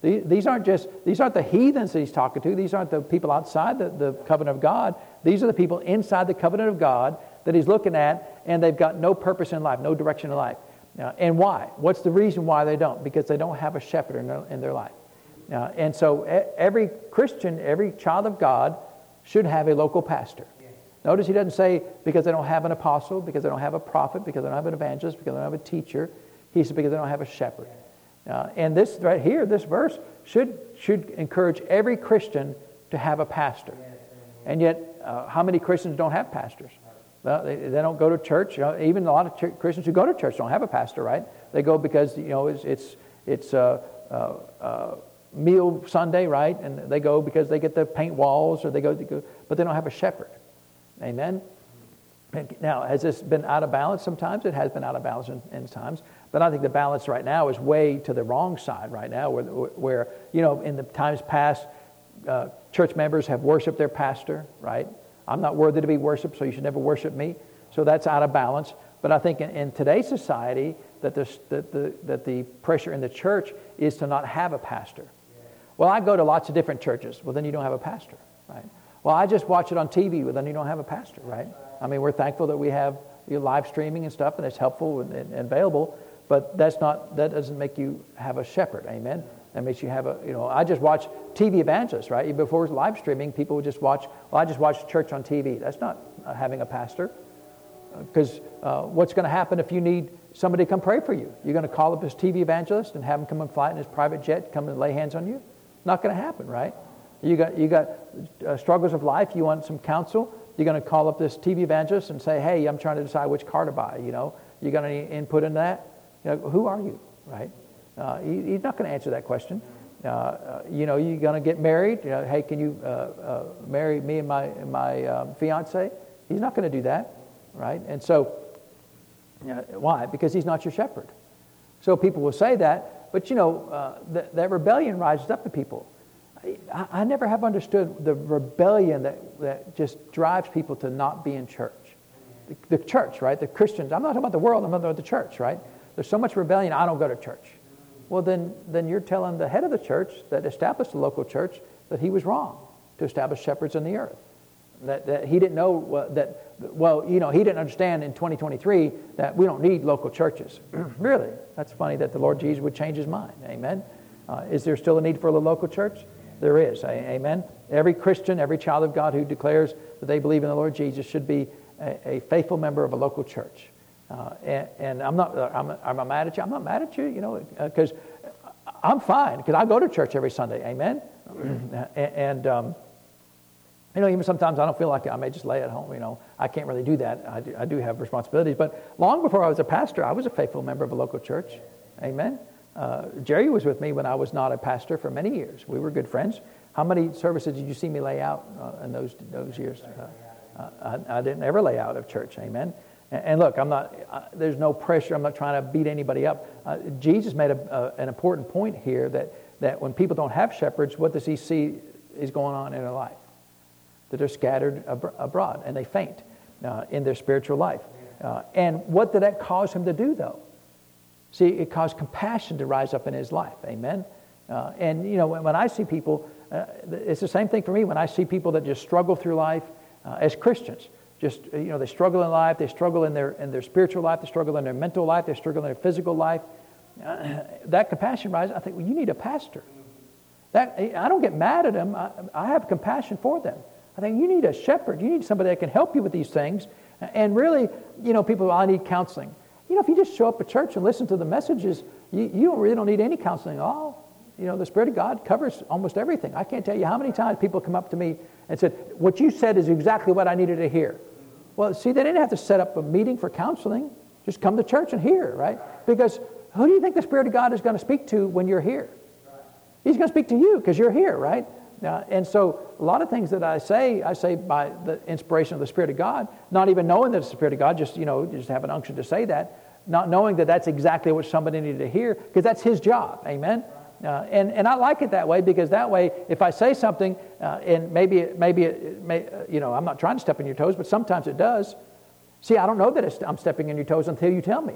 Speaker 2: These aren't just these aren't the heathens that he's talking to. These aren't the people outside the, the covenant of God. These are the people inside the covenant of God that he's looking at, and they've got no purpose in life, no direction in life. Uh, and why? What's the reason why they don't? Because they don't have a shepherd in their, in their life. Uh, and so every Christian, every child of God should have a local pastor. Notice he doesn't say because they don't have an apostle, because they don't have a prophet, because they don't have an evangelist, because they don't have a teacher. He says because they don't have a shepherd. Uh, and this right here, this verse should, should encourage every Christian to have a pastor. And yet, uh, how many Christians don't have pastors? Well, they, they don't go to church. You know, even a lot of ch- Christians who go to church don't have a pastor, right? They go because you know it's it's, it's uh, uh, uh meal Sunday, right? And they go because they get to paint walls or they go, they go but they don't have a shepherd. Amen? Now, has this been out of balance sometimes? It has been out of balance in, in times. But I think the balance right now is way to the wrong side right now, where, where you know, in the times past, uh, church members have worshiped their pastor, right? I'm not worthy to be worshiped, so you should never worship me. So that's out of balance. But I think in, in today's society, that, that, the, that the pressure in the church is to not have a pastor. Well, I go to lots of different churches. Well, then you don't have a pastor, right? Well, I just watch it on TV. Well, then you don't have a pastor, right? I mean, we're thankful that we have live streaming and stuff, and it's helpful and, and, and available. But that's not that doesn't make you have a shepherd. Amen. That makes you have a you know. I just watch TV evangelists, right? Before live streaming, people would just watch. Well, I just watch church on TV. That's not uh, having a pastor. Because uh, what's going to happen if you need somebody to come pray for you? You're going to call up this TV evangelist and have him come and fly in his private jet, come and lay hands on you? Not going to happen, right? You got, you got uh, struggles of life, you want some counsel, you're going to call up this TV evangelist and say, hey, I'm trying to decide which car to buy, you know? You got any input in that? You know, who are you, right? Uh, he, he's not going to answer that question. Uh, uh, you know, you're going to get married. You know, hey, can you uh, uh, marry me and my, my um, fiance? He's not going to do that, right? And so, why? Because he's not your shepherd. So people will say that, but you know, uh, th- that rebellion rises up in people. I, I, never have understood the rebellion that, that just drives people to not be in church. The, the church, right? The Christians. I'm not talking about the world, I'm talking about the church, right? There's so much rebellion, I don't go to church. Well, then, then you're telling the head of the church that established the local church that he was wrong to establish shepherds in the earth. That, that he didn't know that, well, you know, he didn't understand in 2023 that we don't need local churches. [CLEARS THROAT] really? That's funny that the Lord Jesus would change his mind. Amen. Uh, is there still a need for a local church? There is. Amen. Every Christian, every child of God who declares that they believe in the Lord Jesus should be a, a faithful member of a local church. Uh, and, and, I'm not, I'm, I'm mad at you. I'm not mad at you, you know, because uh, I'm fine, because I go to church every Sunday. Amen. and, um, you know, even sometimes I don't feel like. I may just lay at home. You know, I can't really do that. I do, I do have responsibilities. But long before I was a pastor, I was a faithful member of a local church. Amen. Uh, Jerry was with me when I was not a pastor for many years. We were good friends. How many services did you see me lay out uh, in those those years? Uh, I, I, didn't ever lay out of church. Amen. And, look, I'm not. There's no pressure. I'm not trying to beat anybody up. Uh, Jesus made a, an important point here that that when people don't have shepherds, what does he see is going on in their life? that they're scattered ab- abroad and they faint uh, in their spiritual life. Uh, and what did that cause him to do, though? See, it caused compassion to rise up in his life. Amen? Uh, and, you know, when, when I see people, uh, it's the same thing for me when I see people that just struggle through life uh, as Christians. Just, you know, they struggle in life, they struggle in their, in their spiritual life, they struggle in their mental life, they struggle in their physical life. Uh, [CLEARS THROAT] that compassion rises. I think, well, you need a pastor. That, I don't get mad at them. I, I have compassion for them. I think you need a shepherd. You need somebody that can help you with these things. And really, you know, people, I need counseling. You know, if you just show up at church and listen to the messages, you, you really don't need any counseling at all. You know, the Spirit of God covers almost everything. I can't tell you how many times people come up to me and said, What you said is exactly what I needed to hear. Well, see, they didn't have to set up a meeting for counseling. Just come to church and hear, right? Because who do you think the Spirit of God is going to speak to when you're here? He's going to speak to you because you're here, right? Uh, and so a lot of things that I say, I say by the inspiration of the Spirit of God, not even knowing that it's the Spirit of God, just, you know, just have an unction to say that, not knowing that that's exactly what somebody needed to hear, because that's his job. Amen? Uh, and, and I like it that way because that way, if I say something, uh, and maybe, it, maybe it may, uh, you know, I'm not trying to step on your toes, but sometimes it does. See, I don't know that I'm stepping on your toes until you tell me.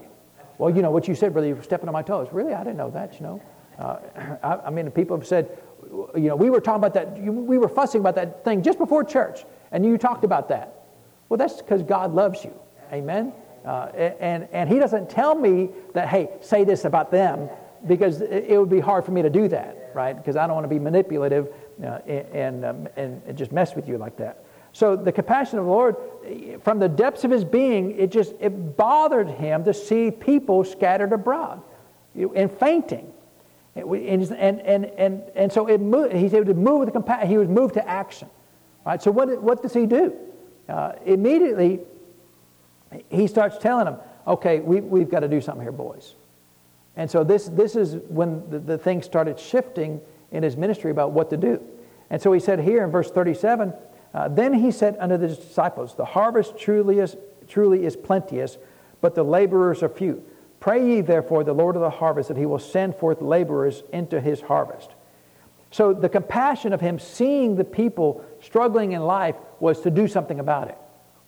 Speaker 2: Well, you know, what you said, brother, you're stepping on my toes. Really? I didn't know that, you know. Uh, [CLEARS THROAT] I, I mean, people have said, you know, we were talking about that, we were fussing about that thing just before church, and you talked about that. Well, that's because God loves you. Amen? Uh, and, and He doesn't tell me that, hey, say this about them, because it would be hard for me to do that, right? Because I don't want to be manipulative uh, and, um, and, just mess with you like that. So the compassion of the Lord, from the depths of his being, it just it bothered him to see people scattered abroad and fainting. And, and, and, and, and so it moved, he said to move with compassion. He was moved to action. Right? So what, what does he do? Uh, immediately, he starts telling them, okay, we, we've got to do something here, boys. And so this, this is when the, the thing started shifting in his ministry about what to do. And so he said here in verse 37, Uh, then he said unto the disciples, The harvest truly is, truly is plenteous, but the laborers are few. Pray ye therefore the Lord of the harvest that he will send forth laborers into his harvest. So the compassion of him seeing the people struggling in life was to do something about it.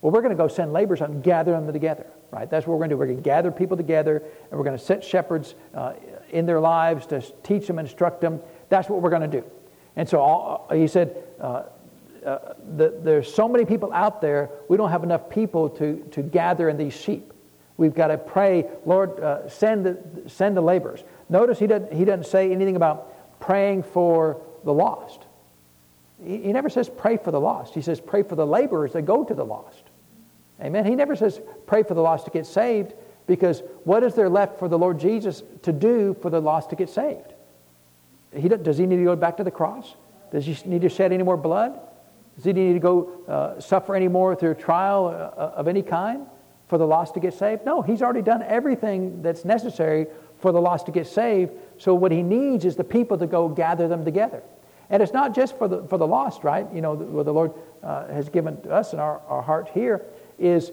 Speaker 2: Well, we're going to go send laborers and gather them together, right? That's what we're going to do. We're going to gather people together and we're going to set shepherds uh, in their lives to teach them, instruct them. That's what we're going to do. And so all, he said, uh, uh, the, there's so many people out there, we don't have enough people to, to gather in these sheep. We've got to pray, Lord, uh, send, the, send the laborers. Notice he doesn't, he doesn't say anything about praying for the lost. He, he never says pray for the lost. He says pray for the laborers that go to the lost. Amen. He never says pray for the lost to get saved because what is there left for the Lord Jesus to do for the lost to get saved? He, does he need to go back to the cross? Does he need to shed any more blood? Does he need to go uh, suffer any more through a trial uh, of any kind for the lost to get saved? No, he's already done everything that's necessary for the lost to get saved. So what he needs is the people to go gather them together. And it's not just for the, for the lost, right? You know, what the Lord uh, has given to us in our, our heart here is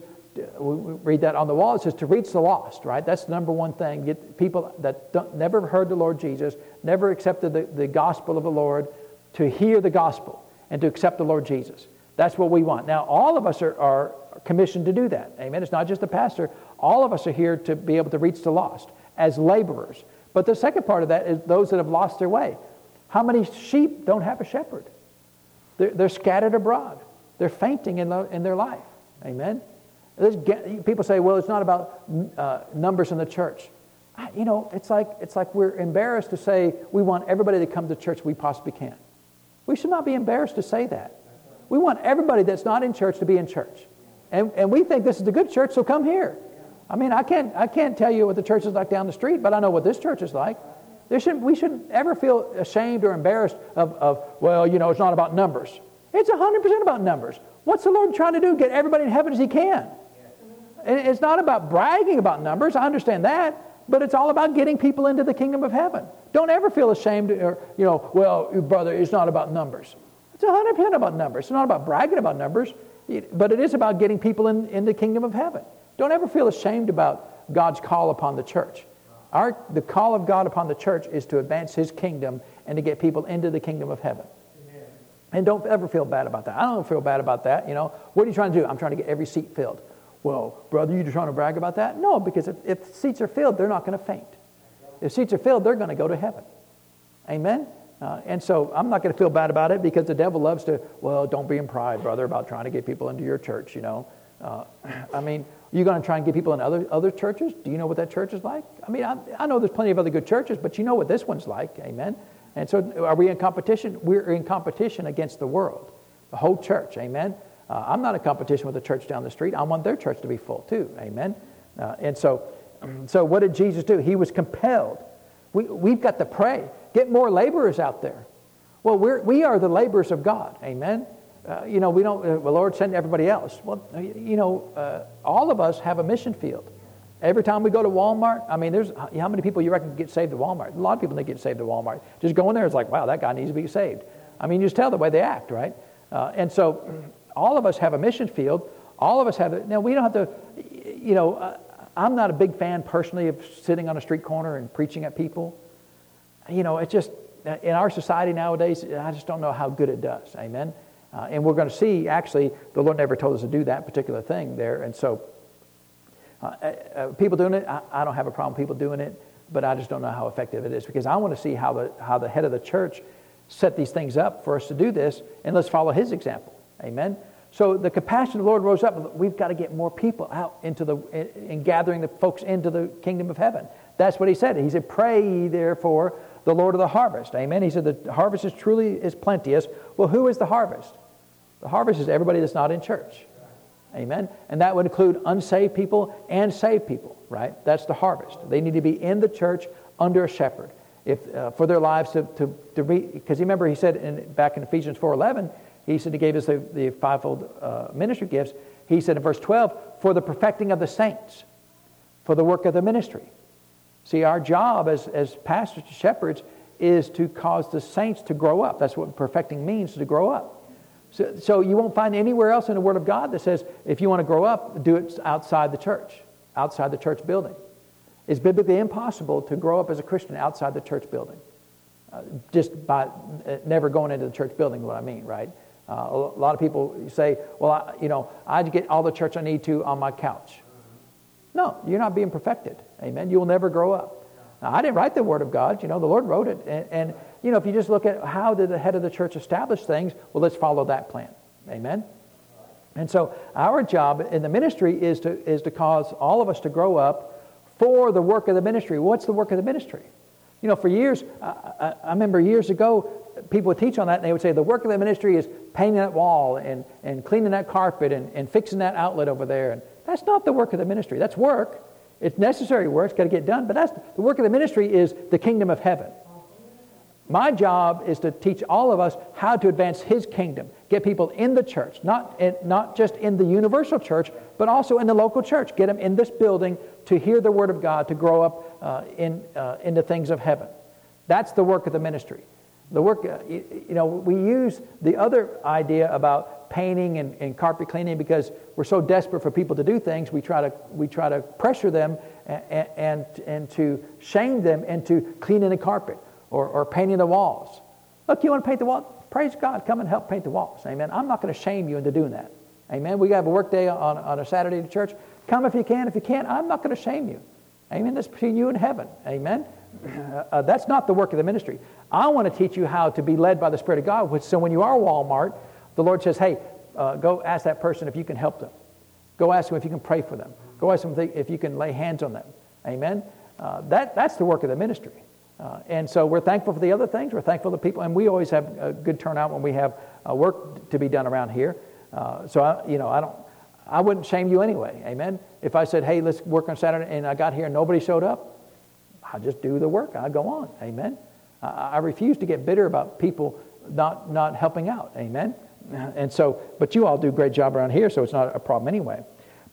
Speaker 2: we read that on the wall. It says to reach the lost, right? That's the number one thing. Get people that never heard the Lord Jesus, never accepted the, the gospel of the Lord, to hear the gospel and to accept the Lord Jesus. That's what we want. Now, all of us are, are commissioned to do that. Amen. It's not just the pastor. All of us are here to be able to reach the lost as laborers. But the second part of that is those that have lost their way. How many sheep don't have a shepherd? They're, they're scattered abroad. They're fainting in, the, in their life. Amen. People say, well, it's not about uh, numbers in the church. You know, it's like, it's like we're embarrassed to say we want everybody to come to church we possibly can. We should not be embarrassed to say that. We want everybody that's not in church to be in church. And, and we think this is a good church, so come here. I mean, I can't, I can't tell you what the church is like down the street, but I know what this church is like. There shouldn't, we shouldn't ever feel ashamed or embarrassed of, of, well, you know, it's not about numbers. It's 100% about numbers. What's the Lord trying to do? Get everybody in heaven as He can. It's not about bragging about numbers. I understand that. But it's all about getting people into the kingdom of heaven. Don't ever feel ashamed or, you know, well, brother, it's not about numbers. It's 100% about numbers. It's not about bragging about numbers, but it is about getting people in, in the kingdom of heaven. Don't ever feel ashamed about God's call upon the church. Our, the call of God upon the church is to advance his kingdom and to get people into the kingdom of heaven. Amen. And don't ever feel bad about that. I don't feel bad about that. You know, what are you trying to do? I'm trying to get every seat filled. Well, brother, you just trying to brag about that? No, because if, if seats are filled, they're not going to faint. If seats are filled, they're going to go to heaven. Amen? Uh, and so I'm not going to feel bad about it because the devil loves to, well, don't be in pride, brother, about trying to get people into your church, you know. Uh, [CLEARS THROAT] I mean, you going to try and get people in other, other churches? Do you know what that church is like? I mean, I, I know there's plenty of other good churches, but you know what this one's like. Amen? And so are we in competition? We're in competition against the world, the whole church. Amen? Uh, I'm not in competition with the church down the street. I want their church to be full too. Amen. Uh, and so, [CLEARS THROAT] so what did Jesus do? He was compelled. We, we've got to pray. Get more laborers out there. Well, we're, we are the laborers of God. Amen. Uh, you know, we don't, uh, well, Lord, send everybody else. Well, you know, uh, all of us have a mission field. Every time we go to Walmart, I mean, there's how many people you reckon get saved at Walmart? A lot of people that get saved at Walmart. Just go in there, it's like, wow, that guy needs to be saved. I mean, you just tell the way they act, right? Uh, and so [CLEARS THROAT] all of us have a mission field. All of us have it. Now, we don't have to, you know, uh, I'm not a big fan personally of sitting on a street corner and preaching at people. You know, it's just, uh, in our society nowadays, I just don't know how good it does. Amen? Uh, and we're going to see, actually, the Lord never told us to do that particular thing there. And so, uh, uh, uh people doing it, I, I, don't have a problem people doing it, but I just don't know how effective it is because I want to see how the, how the head of the church set these things up for us to do this, and let's follow his example. Amen. So the compassion of the Lord rose up. We've got to get more people out into the in gathering the folks into the kingdom of heaven. That's what he said. He said, "Pray therefore the Lord of the harvest." Amen. He said, "The harvest is truly is plenteous." Well, who is the harvest? The harvest is everybody that's not in church. Amen. And that would include unsaved people and saved people. Right. That's the harvest. They need to be in the church under a shepherd. If, uh, for their lives to, to, to because remember he said in, back in Ephesians 4.11, he said he gave us the, the fivefold uh, ministry gifts. He said in verse 12, for the perfecting of the saints, for the work of the ministry. See, our job as, as pastors and shepherds is to cause the saints to grow up. That's what perfecting means, to grow up. So, so you won't find anywhere else in the Word of God that says if you want to grow up, do it outside the church, outside the church building. It's biblically impossible to grow up as a Christian outside the church building. Uh, just by uh, never going into the church building, what I mean, right? Uh, a lot of people say, well, I, you know, I get all the church I need to on my couch. No, you're not being perfected. Amen. You will never grow up. Now, I didn't write the Word of God. You know, the Lord wrote it. And, and, you know, if you just look at how did the head of the church establish things, well, let's follow that plan. Amen. And so our job in the ministry is to, is to cause all of us to grow up for the work of the ministry. What's the work of the ministry? You know, for years, I, I, I remember years ago, people would teach on that and they would say the work of the ministry is painting that wall and, and cleaning that carpet and, and fixing that outlet over there. And that's not the work of the ministry. That's work. It's necessary work. It's got to get done. But that's the work of the ministry is the kingdom of heaven. My job is to teach all of us how to advance His kingdom, get people in the church, not, in, not just in the universal church, but also in the local church. Get them in this building to hear the Word of God, to grow up uh, in, uh, into things of heaven. That's the work of the ministry. The work, uh, you, you, know, we use the other idea about painting and, and, carpet cleaning because we're so desperate for people to do things. We try to, we try to pressure them and, and, and to shame them into cleaning the carpet or, or painting the walls. Look, you want to paint the wall? Praise God. Come and help paint the walls. Amen. I'm not going to shame you into doing that. Amen. We have a work day on, on a Saturday at church. Come if you can. If you can't, I'm not going to shame you. Amen. That's between you and heaven. Amen. Uh, that's not the work of the ministry. I want to teach you how to be led by the Spirit of God. Which, so when you are Walmart, the Lord says, hey, uh, go ask that person if you can help them. Go ask them if you can pray for them. Go ask them if you can lay hands on them. Amen. Uh, that, that's the work of the ministry. Uh, and so we're thankful for the other things. We're thankful the people, and we always have a good turnout when we have uh, work to be done around here. Uh, so I, you know, I don't, I wouldn't shame you anyway. Amen. If I said, "Hey, let's work on Saturday," and I got here and nobody showed up, I just do the work. I go on. Amen. I, I refuse to get bitter about people not not helping out. Amen. And so, but you all do a great job around here, so it's not a problem anyway.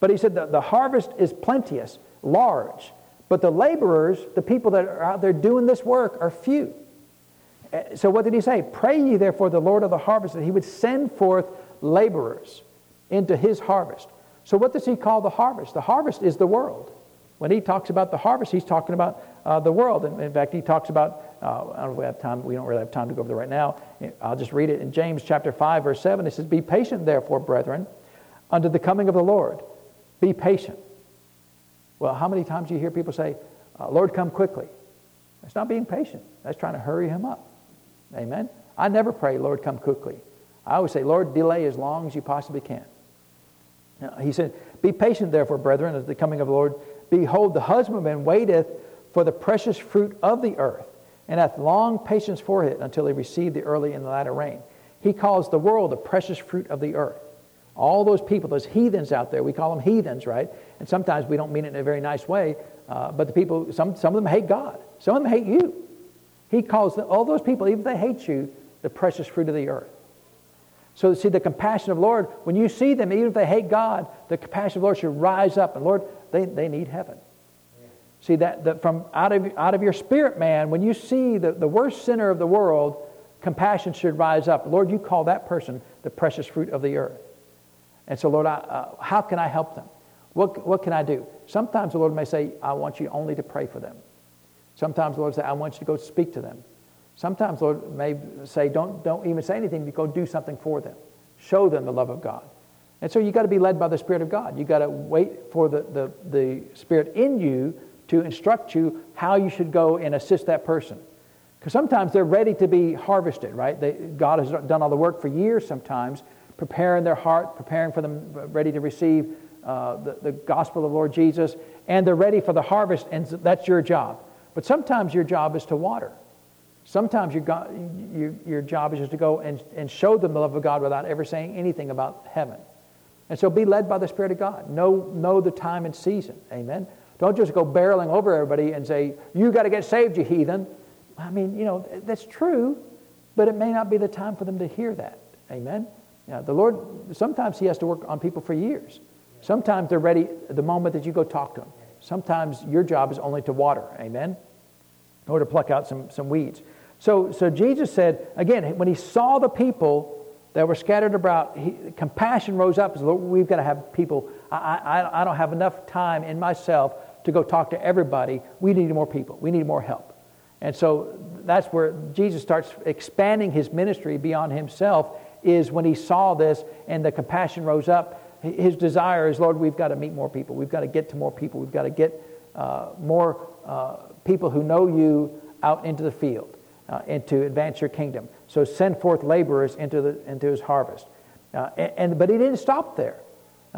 Speaker 2: But he said the, the harvest is plenteous, large. But the laborers, the people that are out there doing this work, are few. Eh, so what did he say? Pray ye therefore the Lord of the harvest that he would send forth laborers into his harvest. So what does he call the harvest? The harvest is the world. When he talks about the harvest, he's talking about uh, the world. In, in, fact, he talks about, uh, I don't know if we have time, we don't really have time to go over there right now. I'll just read it in James chapter 5, verse 7. It says, Be patient, therefore, brethren, unto the coming of the Lord. Be patient. Well, how many times do you hear people say, uh, Lord, come quickly? That's not being patient. That's trying to hurry him up. Amen? I never pray, Lord, come quickly. I always say, Lord, delay as long as you possibly can. Now, he said, Be patient, therefore, brethren, at the coming of the Lord. Behold, the husbandman waiteth for the precious fruit of the earth, and hath long patience for it until he receive the early and the latter rain. He calls the world the precious fruit of the earth. All those people, those heathens out there, we call them heathens, right? And sometimes we don't mean it in a very nice way, uh, but the people, some, some of them hate God. Some of them hate you. He calls all those people, even if they hate you, the precious fruit of the earth. So, see, the compassion of Lord, when you see them, even if they hate God, the compassion of Lord should rise up. And Lord, they, they need heaven. See, that, that from out of, out of your spirit, man, when you see the, the worst sinner of the world, compassion should rise up. Lord, you call that person the precious fruit of the earth. And so, Lord, I, uh, how can I help them? What, what can I do? Sometimes the Lord may say, I want you only to pray for them. Sometimes the Lord say, I want you to go speak to them. Sometimes the Lord may say, don't, don't even say anything, but go do something for them. Show them the love of God. And so you got to be led by the Spirit of God. You got to wait for the, the, the Spirit in you to instruct you how you should go and assist that person. Because sometimes they're ready to be harvested, right? They, God has done all the work for years sometimes, preparing their heart, preparing for them, ready to receive uh, the, the gospel of Lord Jesus, and they're ready for the harvest, and that's your job. But sometimes your job is to water. Sometimes your, your, your job is just to go and, and show them the love of God without ever saying anything about heaven. And so be led by the Spirit of God. Know, know the time and season. Amen. Don't just go barreling over everybody and say, You got to get saved, you heathen. I mean, you know, that's true, but it may not be the time for them to hear that. Amen. Yeah, the Lord, sometimes He has to work on people for years. Sometimes they're ready the moment that you go talk to them. Sometimes your job is only to water, amen? Or to pluck out some, some weeds. So, so Jesus said, again, when he saw the people that were scattered about. He, compassion rose up. Lord, we've got to have people. I, I, I don't have enough time in myself to go talk to everybody. We need more people. We need more help. And so that's where Jesus starts expanding his ministry beyond himself, is when he saw this and the compassion rose up. His desire is, Lord, we've got to meet more people. We've got to get to more people. We've got to get uh, more uh, people who know you out into the field uh, and to advance your kingdom. So send forth laborers into, the, into his harvest. Uh, and, and, but he didn't stop there.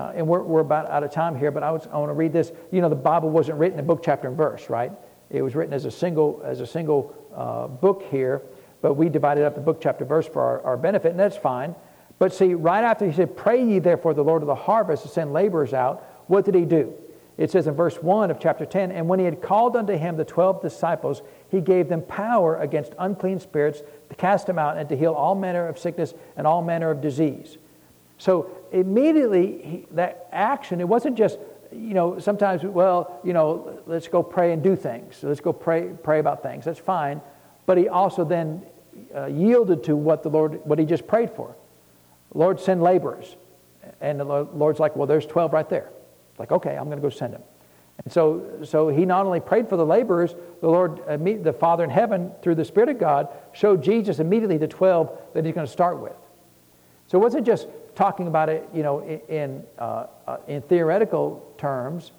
Speaker 2: Uh, and we're, we're about out of time here, but I, was, I want to read this. You know, the Bible wasn't written in book, chapter, and verse, right? It was written as a single, as a single uh, book here, but we divided up the book, chapter, verse for our, our benefit, and that's fine. But see, right after he said, Pray ye therefore the Lord of the harvest to send laborers out, what did he do? It says in verse 1 of chapter 10 And when he had called unto him the twelve disciples, he gave them power against unclean spirits to cast them out and to heal all manner of sickness and all manner of disease. So immediately, he, that action, it wasn't just, you know, sometimes, well, you know, let's go pray and do things. let's go pray, pray about things. That's fine. But he also then uh, yielded to what the Lord, what he just prayed for. Lord, send laborers. And the Lord's like, well, there's 12 right there. Like, okay, I'm going to go send them. And so, so he not only prayed for the laborers, the Lord, uh, the Father in heaven, through the Spirit of God, showed Jesus immediately the 12 that he's going to start with. So it wasn't just talking about it, you know, in, uh, uh, in theoretical terms.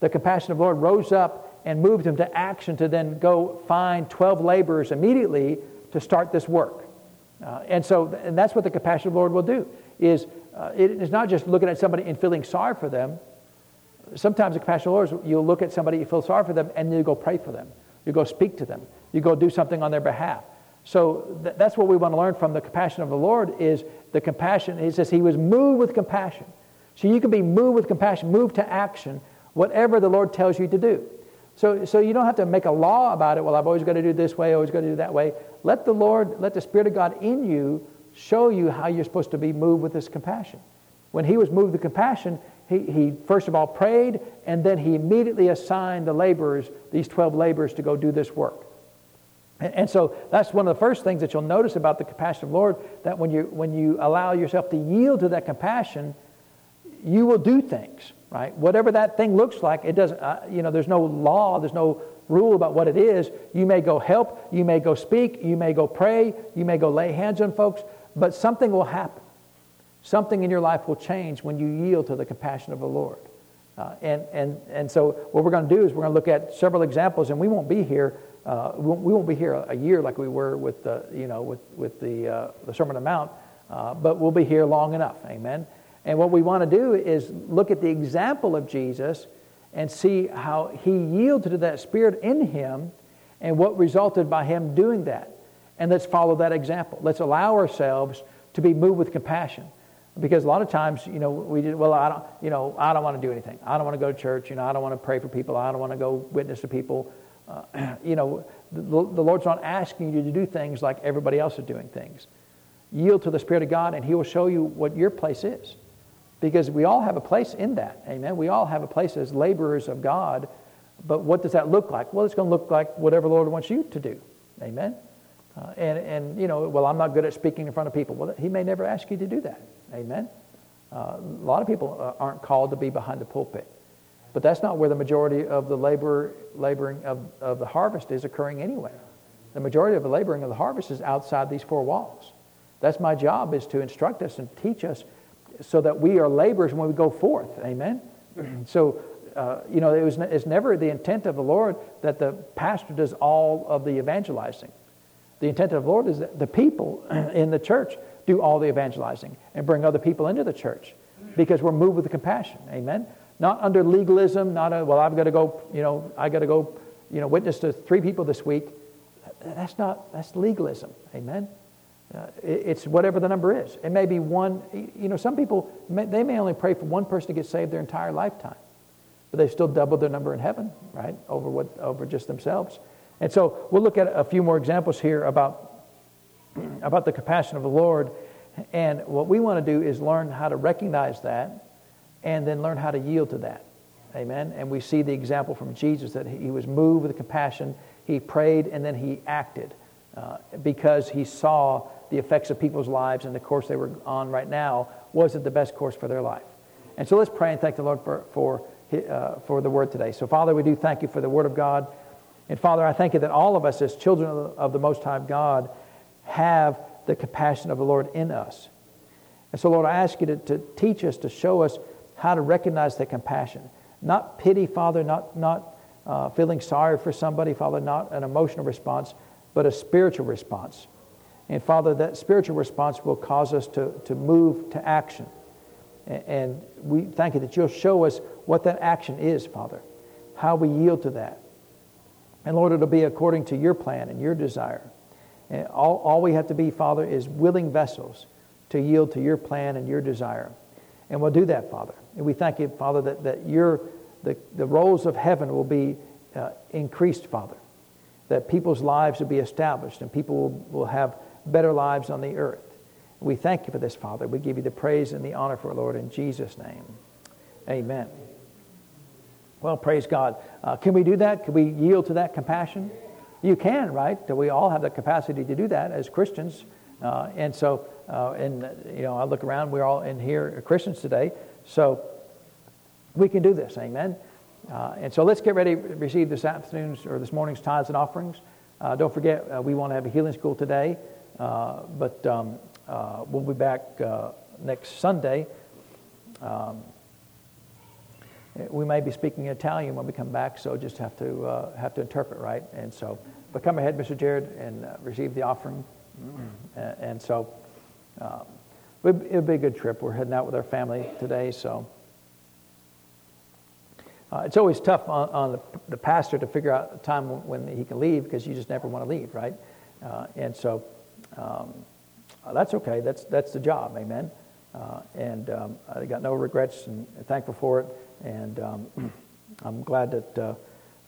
Speaker 2: The compassion of the Lord rose up and moved him to action to then go find 12 laborers immediately to start this work. Uh, and so, and that's what the compassion of the Lord will do, is uh, it is not just looking at somebody and feeling sorry for them, sometimes the compassion of the Lord is you'll look at somebody, you feel sorry for them, and you go pray for them. You go speak to them. You go do something on their behalf. So th- that's what we want to learn from the compassion of the Lord is the compassion. He says he was moved with compassion. So you can be moved with compassion, moved to action, whatever the Lord tells you to do. So, so you don't have to make a law about it. Well, I've always got to do this way, always got to do that way. Let the Lord, let the Spirit of God in you show you how you're supposed to be moved with this compassion. When he was moved with compassion, he, he first of all prayed, and then he immediately assigned the laborers, these 12 laborers, to go do this work. And, so that's one of the first things that you'll notice about the compassion of the Lord, that when you, when you allow yourself to yield to that compassion, you will do things, right? Whatever that thing looks like, it doesn't, uh, you know, there's no law, there's no rule about what it is. You may go help, you may go speak, you may go pray, you may go lay hands on folks, but something will happen. Something in your life will change when you yield to the compassion of the Lord. Uh, and, and, and so what we're going to do is we're going to look at several examples, and we won't be here. Uh, we, won't, we, won't, be here a, year like we were with the, you know, with, with the, uh, the Sermon on the Mount, uh, but we'll be here long enough. Amen. And what we want to do is look at the example of Jesus and see how he yielded to that spirit in him and what resulted by him doing that. And let's follow that example. Let's allow ourselves to be moved with compassion. Because a lot of times, you know, we did, well, I don't, you know, I don't want to do anything. I don't want to go to church. You know, I don't want to pray for people. I don't want to go witness to people. Uh, [CLEARS THROAT] you know, the, the Lord's not asking you to do things like everybody else is doing things. Yield to the Spirit of God, and He will show you what your place is. Because we all have a place in that. Amen. We all have a place as laborers of God. But what does that look like? Well, it's going to look like whatever the Lord wants you to do. Amen. Uh, and, and, you know, well, I'm not good at speaking in front of people. Well, He may never ask you to do that. Amen? Uh, a lot of people uh, aren't called to be behind the pulpit. But that's not where the majority of the labor, laboring of, of the harvest is occurring anyway. The majority of the laboring of the harvest is outside these four walls. That's my job is to instruct us and teach us so that we are laborers when we go forth. Amen? [CLEARS THROAT] so, uh, you know, it was, it's never the intent of the Lord that the pastor does all of the evangelizing. The intent of the Lord is that the people [CLEARS THROAT] in the church do all the evangelizing and bring other people into the church because we're moved with compassion. Amen. Not under legalism, not a, well, I've got to go, you know, I got to go, you know, witness to three people this week. That's not, that's legalism. Amen. Uh, it's whatever the number is. It may be one, you know, some people, may, they may only pray for one person to get saved their entire lifetime, but they've still doubled their number in heaven, right, over, what, over just themselves. And so we'll look at a few more examples here about [CLEARS THROAT] about the compassion of the Lord. And what we want to do is learn how to recognize that and then learn how to yield to that. Amen. And we see the example from Jesus that he was moved with compassion, he prayed, and then he acted. uh, because he saw the effects of people's lives and the course they were on right now wasn't the best course for their life. And so let's pray and thank the Lord for, for, uh, for the word today. So, Father, we do thank you for the word of God. And, Father, I thank you that all of us, as children of the, Most High God, have the compassion of the Lord in us. And so, Lord, I ask you to, to teach us, to show us how to recognize that compassion. Not pity, Father, not, not uh, feeling sorry for somebody, Father, not an emotional response, but a spiritual response. And Father, that spiritual response will cause us to, to move to action. And, and we thank you that you'll show us what that action is, Father, how we yield to that. And Lord, it'll be according to your plan and your desire. And all, all we have to be, Father, is willing vessels to yield to your plan and your desire. And we'll do that, Father. And we thank you, Father, that, that your, the, the rolls of heaven will be uh, increased, Father. That people's lives will be established and people will, will have better lives on the earth. We thank you for this, Father. We give you the praise and the honor for it, Lord, in Jesus' name. Amen. Well, praise God. Uh, can we do that? Can we yield to that compassion? You can, right? We all have the capacity to do that as Christians. Uh, and so, uh, and you know, I look around, we're all in here Christians today. So we can do this. Amen. Uh, and so let's get ready to receive this afternoon's or this morning's tithes and offerings. Uh, don't forget, uh, we want to have a healing school today. Uh, but um, uh, we'll be back uh, next Sunday. Um, we may be speaking Italian when we come back, so just have to uh, have to interpret, right? And so, but come ahead, Mr. Jared, and uh, receive the offering. Mm-hmm. And, so, um, it'll be a good trip. We're heading out with our family today, so. Uh, it's always tough on, on the, the, pastor to figure out a time when he can leave because you just never want to leave, right? Uh, and so um, uh, that's okay. That's, that's the job. Amen. Uh, and um, I got no regrets and thankful for it. And um, [CLEARS THROAT] I'm glad that uh,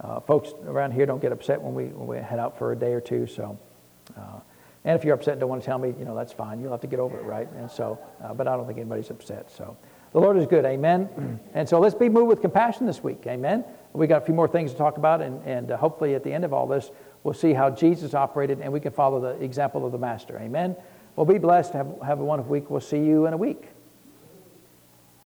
Speaker 2: uh, folks around here don't get upset when we, when we head out for a day or two. So, and if you're upset and don't want to tell me, you know, that's fine. You'll have to get over it, right? And so, uh, but I don't think anybody's upset. So the Lord is good. Amen. [CLEARS THROAT] and so let's be moved with compassion this week. Amen. We got a few more things to talk about, and, and uh, hopefully at the end of all this, we'll see how Jesus operated and we can follow the example of the Master. Amen. Well, be blessed. Have, have a wonderful week. We'll see you in a week.